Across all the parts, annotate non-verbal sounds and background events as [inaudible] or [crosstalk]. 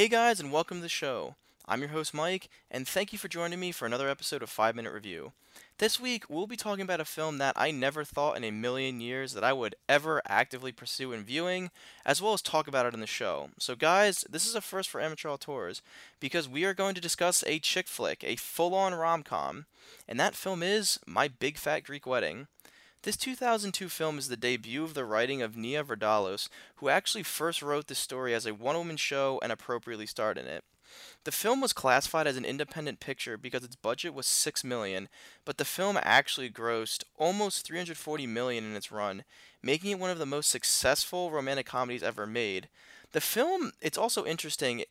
Hey guys, and welcome to the show. I'm your host Mike, and thank you for joining me for another episode of 5 Minute Review. This week, we'll be talking about a film that I never thought in a million years that I would ever actively pursue in viewing, as well as talk about it in the show. So, guys, this is a first for Amateur Auteurs, because we are going to discuss a chick flick, a full on rom com, and that film is My Big Fat Greek Wedding. This 2002 film is the debut of the writing of Nia Vardalos, who actually first wrote the story as a one woman show and appropriately starred in it. The film was classified as an independent picture because its budget was 6 million, but the film actually grossed almost 340 million in its run, making it one of the most successful romantic comedies ever made. The film, it's also interesting,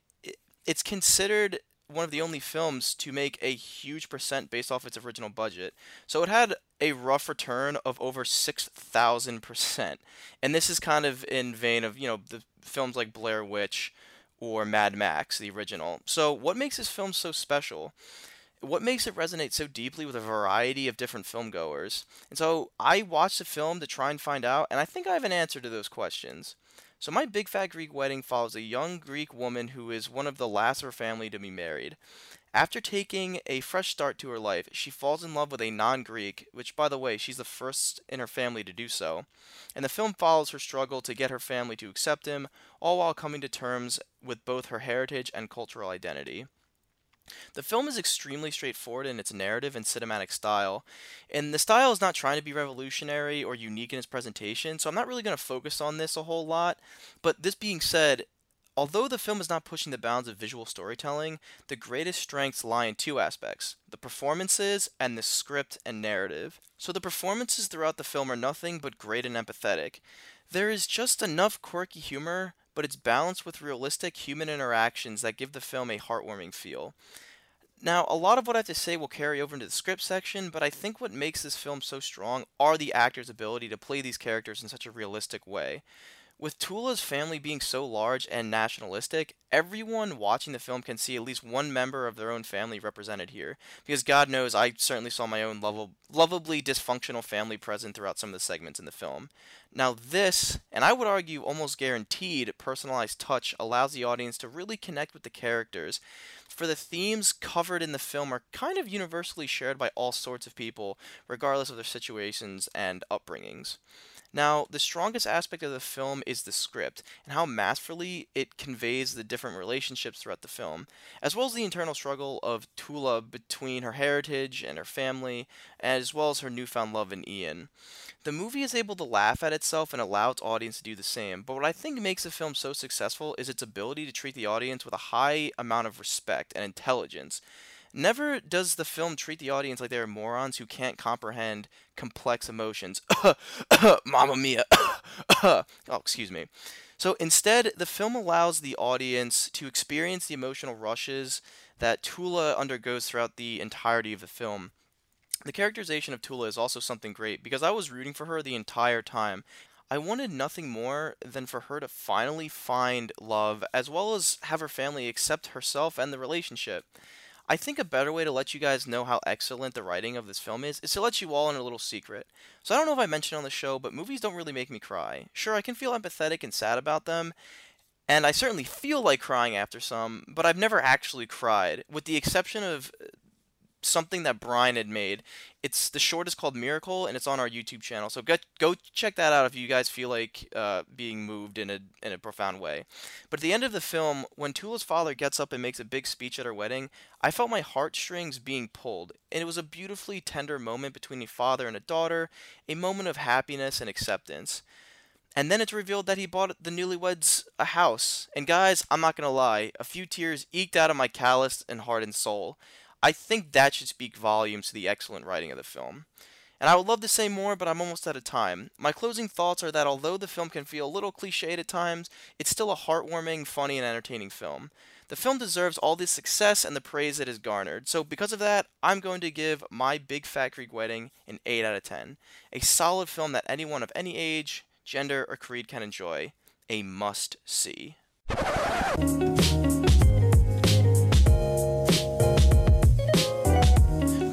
it's considered one of the only films to make a huge percent based off its original budget. So it had a rough return of over 6,000%. And this is kind of in vein of, you know, the films like Blair Witch or Mad Max, the original. So what makes this film so special? What makes it resonate so deeply with a variety of different filmgoers? And so I watched the film to try and find out, and I think I have an answer to those questions. So, My Big Fat Greek Wedding follows a young Greek woman who is one of the last of her family to be married. After taking a fresh start to her life, she falls in love with a non Greek, which, by the way, she's the first in her family to do so. And the film follows her struggle to get her family to accept him, all while coming to terms with both her heritage and cultural identity. The film is extremely straightforward in its narrative and cinematic style, and the style is not trying to be revolutionary or unique in its presentation, so I'm not really going to focus on this a whole lot. But this being said, although the film is not pushing the bounds of visual storytelling, the greatest strengths lie in two aspects the performances and the script and narrative. So the performances throughout the film are nothing but great and empathetic. There is just enough quirky humor but it's balanced with realistic human interactions that give the film a heartwarming feel. Now, a lot of what I have to say will carry over into the script section, but I think what makes this film so strong are the actors' ability to play these characters in such a realistic way. With Toula's family being so large and nationalistic, everyone watching the film can see at least one member of their own family represented here. Because God knows I certainly saw my own lovable, lovably dysfunctional family present throughout some of the segments in the film. Now, this, and I would argue almost guaranteed, personalized touch allows the audience to really connect with the characters. For the themes covered in the film are kind of universally shared by all sorts of people, regardless of their situations and upbringings. Now, the strongest aspect of the film is the script and how masterfully it conveys the different relationships throughout the film, as well as the internal struggle of Toula between her heritage and her family, as well as her newfound love in Ian. The movie is able to laugh at itself and allow its audience to do the same, but what I think makes the film so successful is its ability to treat the audience with a high amount of respect and intelligence. Never does the film treat the audience like they are morons who can't comprehend complex emotions. [coughs] Mamma mia. [coughs] oh, excuse me. So instead, the film allows the audience to experience the emotional rushes that Toula undergoes throughout the entirety of the film. The characterization of Toula is also something great because I was rooting for her the entire time. I wanted nothing more than for her to finally find love as well as have her family accept herself and the relationship. I think a better way to let you guys know how excellent the writing of this film is is to let you all in a little secret. So I don't know if I mentioned on the show, but movies don't really make me cry. Sure, I can feel empathetic and sad about them, and I certainly feel like crying after some, but I've never actually cried, with the exception of something that Brian had made. It's the short is called Miracle, and it's on our YouTube channel. So go go check that out if you guys feel like uh, being moved in a in a profound way. But at the end of the film, when Toula's father gets up and makes a big speech at her wedding, I felt my heartstrings being pulled, and it was a beautifully tender moment between a father and a daughter, a moment of happiness and acceptance. And then it's revealed that he bought the newlyweds a house. And guys, I'm not gonna lie, a few tears eked out of my calloused and hardened soul. I think that should speak volumes to the excellent writing of the film. And I would love to say more, but I'm almost out of time. My closing thoughts are that although the film can feel a little cliched at times, it's still a heartwarming, funny, and entertaining film. The film deserves all the success and the praise it has garnered, so because of that, I'm going to give My Big Fat Greek Wedding an 8 out of 10. A solid film that anyone of any age, gender, or creed can enjoy. A must see.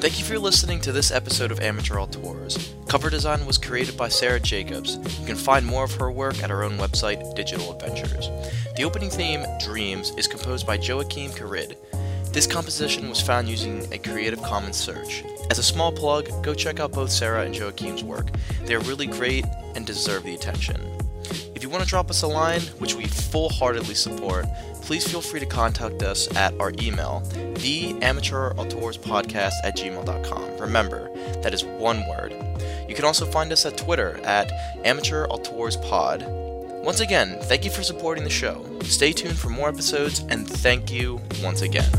Thank you for listening to this episode of Amateur Auteurs. Cover design was created by Sarah Jacobs. You can find more of her work at her own website, Digital Adventures. The opening theme, Dreams, is composed by Joakim Karud. This composition was found using a Creative Commons search. As a small plug, go check out both Sarah and Joakim's work. They are really great and deserve the attention. If you want to drop us a line, which we full heartedly support, please feel free to contact us at our email, theamateurauteurspodcast at gmail.com. Remember, that is one word. You can also find us at Twitter at amateurauteursPod. Once again, thank you for supporting the show. Stay tuned for more episodes, and thank you once again.